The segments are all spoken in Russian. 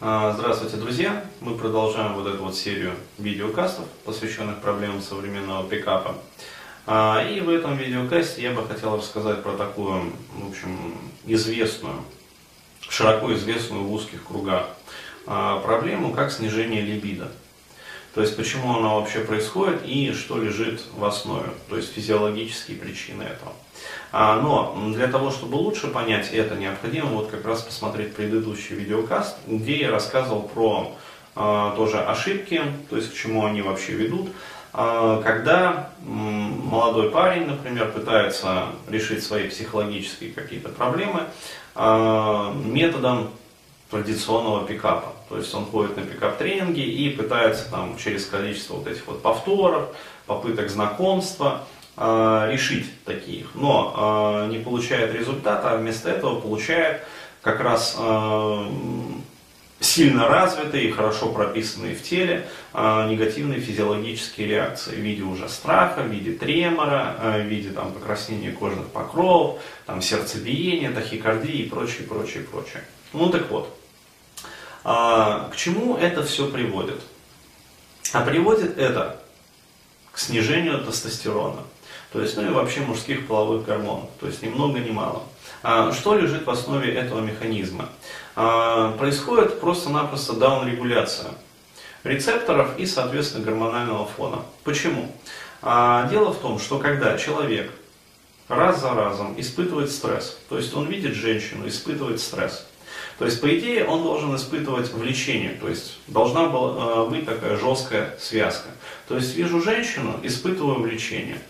А, Здравствуйте, друзья! Мы продолжаем вот эту вот серию видеокастов, посвященных проблемам современного пикапа. А, И в этом видеокасте я бы хотел рассказать про такую, в общем, известную, широко известную в узких кругах а, проблему, как снижение либидо. То есть почему она вообще происходит и что лежит в основе, то есть физиологические причины этого. А, Но для того, чтобы лучше понять это, необходимо вот как раз посмотреть предыдущий видеокаст, где я рассказывал про а, тоже ошибки, то есть к чему они вообще ведут. А, Когда молодой парень, например, пытается решить свои психологические какие-то проблемы а, методом традиционного пикапа. То есть он ходит на пикап-тренинги и пытается там через количество вот этих вот повторов, попыток знакомства э, решить таких. Но э, не получает результата, а вместо этого получает как раз э, сильно развитые и хорошо прописанные в теле э, негативные физиологические реакции в виде уже страха, в виде тремора, э, в виде там, покраснения кожных покровов, там, сердцебиения, тахикардии и прочее, прочее, прочее. Ну так вот, а, к чему это все приводит? А приводит это к снижению тестостерона. То есть, ну и вообще мужских половых гормонов. То есть ни много ни мало. А, что лежит в основе этого механизма? А, происходит просто-напросто даунрегуляция рецепторов и, соответственно, гормонального фона. Почему? Дело в том, что когда человек раз за разом испытывает стресс, то есть он видит женщину, испытывает стресс, то есть, по идее, он должен испытывать влечение, то есть должна была быть такая жесткая связка. То есть, вижу женщину, испытываю влечение.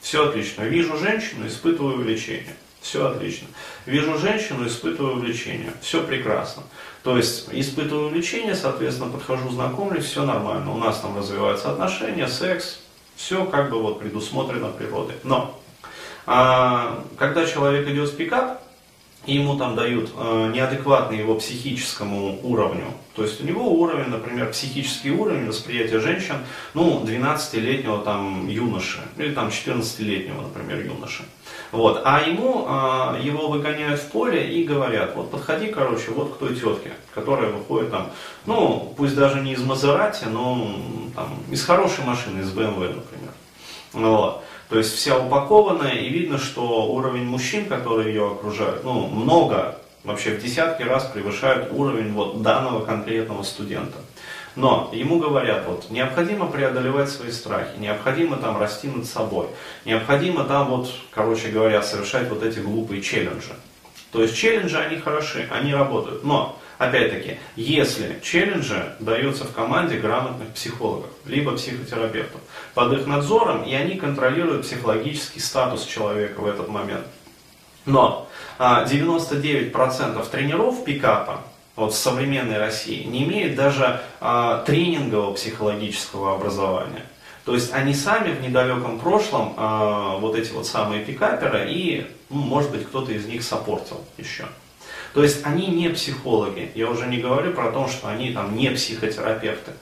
Все отлично. Вижу женщину, испытываю влечение. Все отлично. Вижу женщину, испытываю влечение. Все прекрасно. То есть, испытываю влечение, соответственно, подхожу, знакомлюсь, все нормально. У нас там развиваются отношения, секс, все как бы вот предусмотрено природой. Но, а, когда человек идет в пикап, и ему там дают э, неадекватный его психическому уровню. То есть у него уровень, например, психический уровень восприятия женщин, ну, 12-летнего там юноши, или там 14-летнего, например, юноши. Вот. А ему, э, его выгоняют в поле и говорят, вот подходи, короче, вот к той тетке, которая выходит там, ну, пусть даже не из Мазерати, но там, из хорошей машины, из BMW, например. Вот. То есть вся упакованная, и видно, что уровень мужчин, которые ее окружают, ну, много, вообще в десятки раз превышают уровень вот данного конкретного студента. Но ему говорят, вот, необходимо преодолевать свои страхи, необходимо там расти над собой, необходимо там вот, короче говоря, совершать вот эти глупые челленджи. То есть челленджи, они хороши, они работают, но Опять-таки, если челленджи даются в команде грамотных психологов, либо психотерапевтов, под их надзором, и они контролируют психологический статус человека в этот момент. Но 99% тренеров пикапа вот, в современной России не имеют даже а, тренингового психологического образования. То есть они сами в недалеком прошлом а, вот эти вот самые пикаперы, и, ну, может быть, кто-то из них сопортил еще. То есть они не психологи. Я уже не говорю про то, что они там не психотерапевты.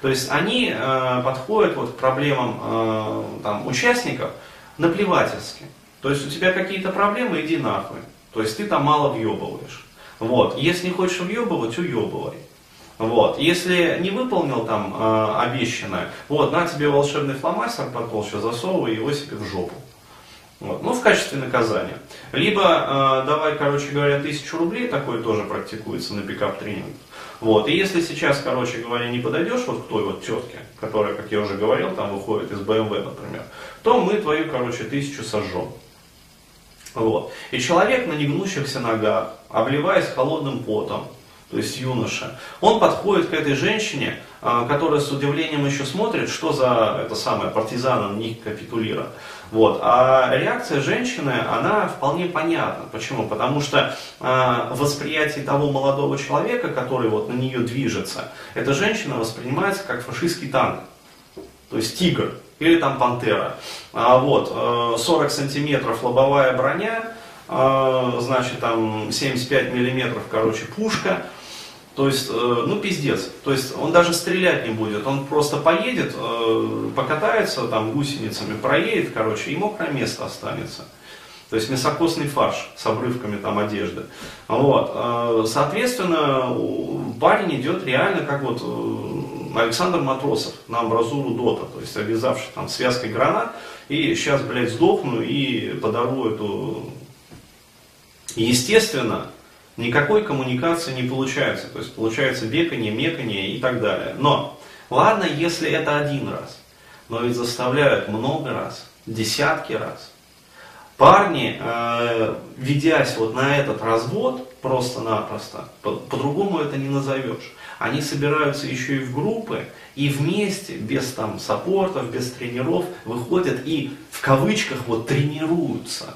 То есть они э, подходят вот к проблемам э, там, участников наплевательски. То есть у тебя какие-то проблемы, иди нахуй. То есть ты там мало въебываешь. Вот. Если не хочешь въебывать, уебывай. Вот. Если не выполнил там э, обещанное, вот, на тебе волшебный фломастер потолще, засовывай его себе в жопу. Вот. Ну, в качестве наказания. Либо э, давай, короче говоря, тысячу рублей, такое тоже практикуется на пикап тренинг. Вот. И если сейчас, короче говоря, не подойдешь вот к той вот тетке, которая, как я уже говорил, там выходит из BMW, например, то мы твою, короче, тысячу сожжем. Вот. И человек на негнущихся ногах, обливаясь холодным потом, то есть юноша, он подходит к этой женщине, а, которая с удивлением еще смотрит, что за это самое партизан не капитулира. Вот. А реакция женщины, она вполне понятна. Почему? Потому что э, восприятие того молодого человека, который вот на нее движется, эта женщина воспринимается как фашистский танк. То есть тигр или там пантера. А, вот, 40 сантиметров лобовая броня, значит там 75 миллиметров, короче, пушка. То есть, э, ну пиздец. То есть он даже стрелять не будет. Он просто поедет, э, покатается там гусеницами, проедет, короче, и мокрое место останется. То есть мясокосный фарш с обрывками там одежды. Вот. Э, соответственно, парень идет реально как вот Александр Матросов на амбразуру Дота, то есть обвязавший там связкой гранат, и сейчас, блядь, сдохну и подорву эту... Естественно, никакой коммуникации не получается, то есть получается бекание, мекание и так далее. Но, ладно, если это один раз, но ведь заставляют много раз, десятки раз. Парни, э, ведясь вот на этот развод просто-напросто, по-другому по это не назовешь, они собираются еще и в группы, и вместе, без там саппортов, без тренеров, выходят и в кавычках вот тренируются.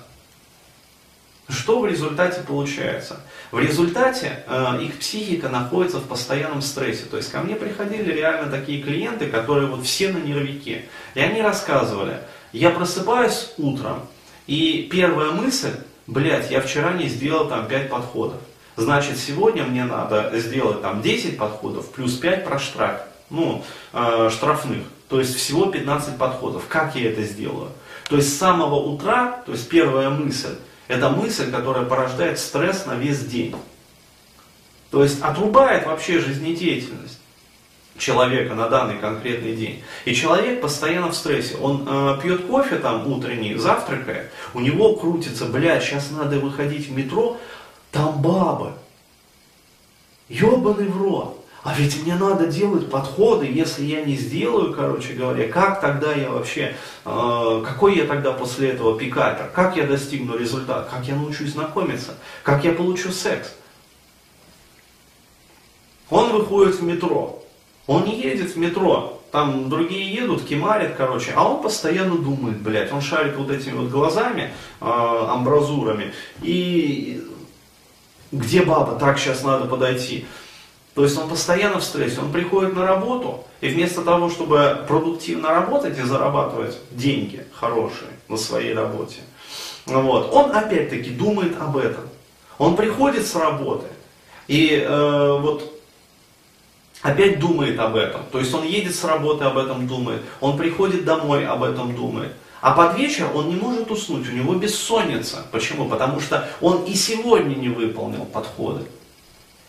Что в результате получается? В результате э, их психика находится в постоянном стрессе. То есть ко мне приходили реально такие клиенты, которые вот все на нервике. И они рассказывали, я просыпаюсь утром, и первая мысль, блядь, я вчера не сделал там 5 подходов. Значит, сегодня мне надо сделать там 10 подходов плюс 5 проштраф, ну, э, штрафных. То есть всего 15 подходов. Как я это сделаю? То есть с самого утра, то есть первая мысль, это мысль, которая порождает стресс на весь день. То есть отрубает вообще жизнедеятельность человека на данный конкретный день. И человек постоянно в стрессе. Он э, пьет кофе там утренний, завтракает, у него крутится, блядь, сейчас надо выходить в метро, там бабы. Ебаный в рот. А ведь мне надо делать подходы, если я не сделаю, короче говоря, как тогда я вообще, э, какой я тогда после этого пикапер, как я достигну результат, как я научусь знакомиться, как я получу секс. Он выходит в метро, он не едет в метро, там другие едут, кемарят, короче, а он постоянно думает, блядь, он шарит вот этими вот глазами, э, амбразурами, и где баба, так сейчас надо подойти. То есть он постоянно в стрессе, он приходит на работу, и вместо того, чтобы продуктивно работать и зарабатывать деньги хорошие на своей работе, вот, он опять-таки думает об этом. Он приходит с работы, и э, вот опять думает об этом. То есть он едет с работы, об этом думает. Он приходит домой, об этом думает. А под вечер он не может уснуть, у него бессонница. Почему? Потому что он и сегодня не выполнил подходы.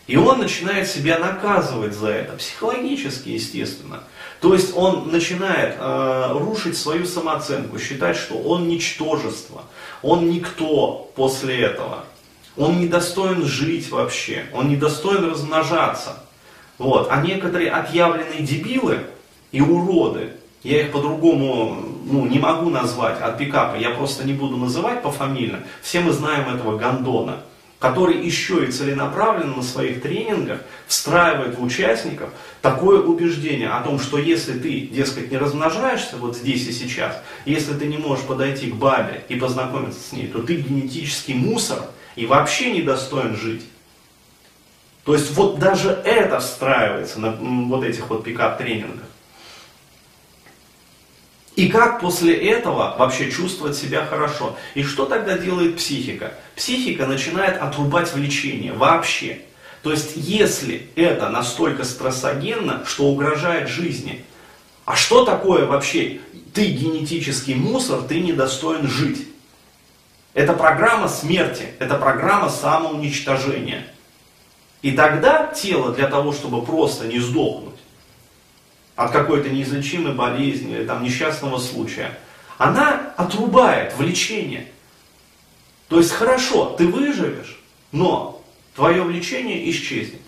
И он начинает себя наказывать за это, психологически, естественно. То есть он начинает э, рушить свою самооценку, считать, что он ничтожество, он никто после этого. Он недостоин жить вообще, он недостоин размножаться. Вот. А некоторые отъявленные дебилы и уроды, я их по-другому ну, не могу назвать от пикапа, я просто не буду называть пофамильно, все мы знаем этого гондона, который еще и целенаправленно на своих тренингах встраивает в участников такое убеждение о том, что если ты, дескать, не размножаешься вот здесь и сейчас, если ты не можешь подойти к бабе и познакомиться с ней, то ты генетический мусор и вообще недостоин жить. То есть вот даже это встраивается на вот этих вот пикап-тренингах. И как после этого вообще чувствовать себя хорошо? И что тогда делает психика? Психика начинает отрубать влечение вообще. То есть если это настолько стрессогенно, что угрожает жизни, а что такое вообще ты генетический мусор, ты недостоин жить? Это программа смерти, это программа самоуничтожения. И тогда тело для того, чтобы просто не сдохнуть от какой-то неизлечимой болезни или там несчастного случая, она отрубает влечение. То есть хорошо, ты выживешь, но твое влечение исчезнет.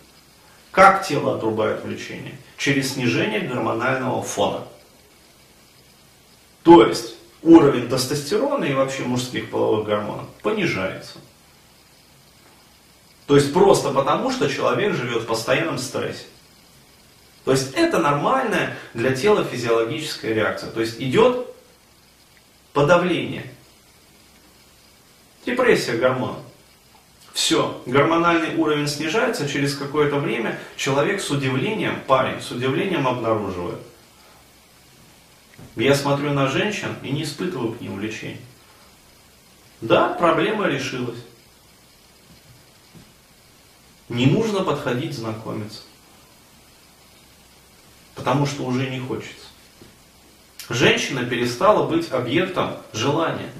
Как тело отрубает влечение? Через снижение гормонального фона. То есть уровень тестостерона и вообще мужских половых гормонов понижается. То есть просто потому, что человек живет в постоянном стрессе. То есть это нормальная для тела физиологическая реакция. То есть идет подавление. Депрессия гормонов. Все, гормональный уровень снижается, через какое-то время человек с удивлением, парень с удивлением обнаруживает. Я смотрю на женщин и не испытываю к ним влечения. Да, проблема решилась. Не нужно подходить знакомиться. Потому что уже не хочется. Женщина перестала быть объектом желания.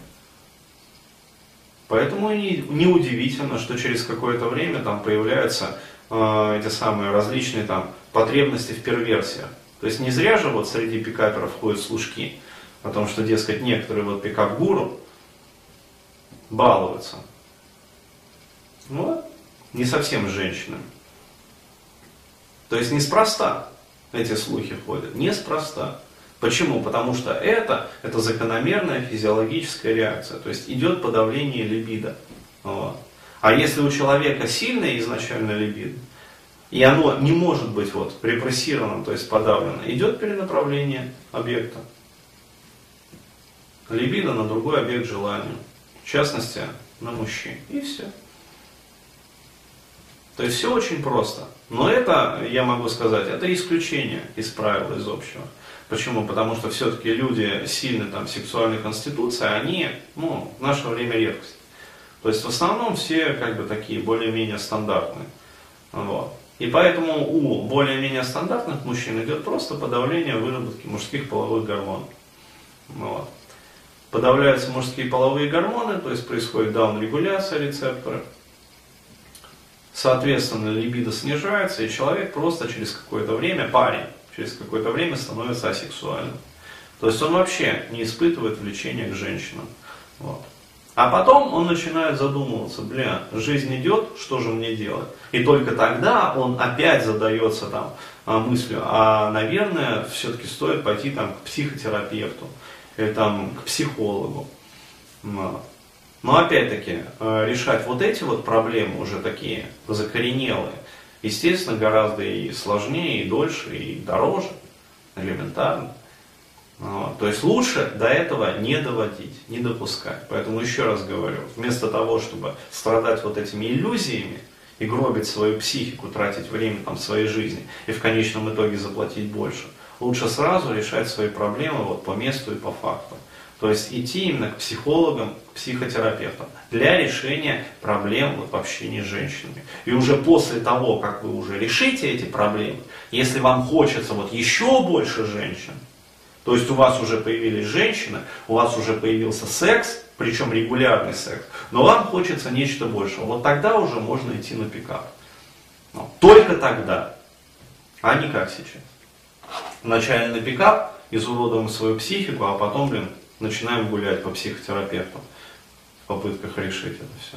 Поэтому не, неудивительно, что через какое-то время там появляются э, эти самые различные там потребности в перверсиях. То есть не зря же вот среди пикаперов ходят служки о том, что, дескать, некоторые вот пикап-гуру балуются. Вот, не совсем с женщинами. То есть неспроста эти слухи ходят, неспроста. Почему? Потому что это, это закономерная физиологическая реакция, то есть идет подавление либидо. А если у человека сильная изначально либидо, и оно не может быть вот репрессировано, то есть подавлено, идет перенаправление объекта. Либидо на другой объект желания. В частности, на мужчин. И все. То есть все очень просто. Но это, я могу сказать, это исключение из правил, из общего. Почему? Потому что все-таки люди сильной там, сексуальной конституции, они ну, в наше время редкость. То есть в основном все как бы такие более-менее стандартные. Вот. И поэтому у более-менее стандартных мужчин идет просто подавление выработки мужских половых гормонов. Вот. Подавляются мужские половые гормоны, то есть происходит даунрегуляция рецепторов. Соответственно, либидо снижается, и человек просто через какое-то время, парень, через какое-то время становится асексуальным. То есть он вообще не испытывает влечения к женщинам. Вот. А потом он начинает задумываться, бля, жизнь идет, что же мне делать? И только тогда он опять задается там а, мыслью, а, наверное, все-таки стоит пойти там к психотерапевту или там к психологу. Но опять-таки, э, решать вот эти вот проблемы уже такие закоренелые, естественно, гораздо и сложнее, и дольше, и дороже, элементарно. То есть лучше до этого не доводить, не допускать. Поэтому еще раз говорю, вместо того, чтобы страдать вот этими иллюзиями и гробить свою психику, тратить время там, своей жизни и в конечном итоге заплатить больше, лучше сразу решать свои проблемы вот, по месту и по факту. То есть идти именно к психологам, к психотерапевтам для решения проблем в общении с женщинами. И уже после того, как вы уже решите эти проблемы, если вам хочется вот еще больше женщин, то есть у вас уже появились женщины, у вас уже появился секс, причем регулярный секс, но вам хочется нечто большего. Вот тогда уже можно идти на пикап. Но только тогда, а не как сейчас. Вначале на пикап, изуродуем свою психику, а потом, блин, начинаем гулять по психотерапевтам попытках решить это все.